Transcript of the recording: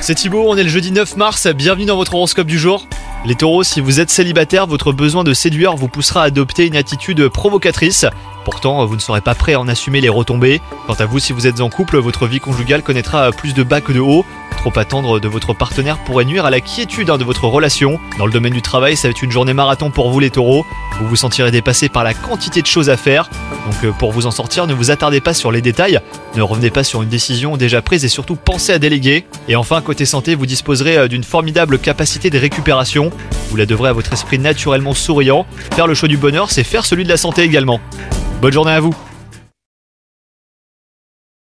C'est Thibaut, on est le jeudi 9 mars, bienvenue dans votre horoscope du jour. Les taureaux, si vous êtes célibataire, votre besoin de séduire vous poussera à adopter une attitude provocatrice. Pourtant, vous ne serez pas prêt à en assumer les retombées. Quant à vous, si vous êtes en couple, votre vie conjugale connaîtra plus de bas que de haut. Trop attendre de votre partenaire pourrait nuire à la quiétude hein, de votre relation. Dans le domaine du travail, ça va être une journée marathon pour vous les taureaux. Vous vous sentirez dépassé par la quantité de choses à faire. Donc euh, pour vous en sortir, ne vous attardez pas sur les détails, ne revenez pas sur une décision déjà prise et surtout pensez à déléguer. Et enfin, côté santé, vous disposerez euh, d'une formidable capacité de récupération. Vous la devrez à votre esprit naturellement souriant. Faire le choix du bonheur, c'est faire celui de la santé également. Bonne journée à vous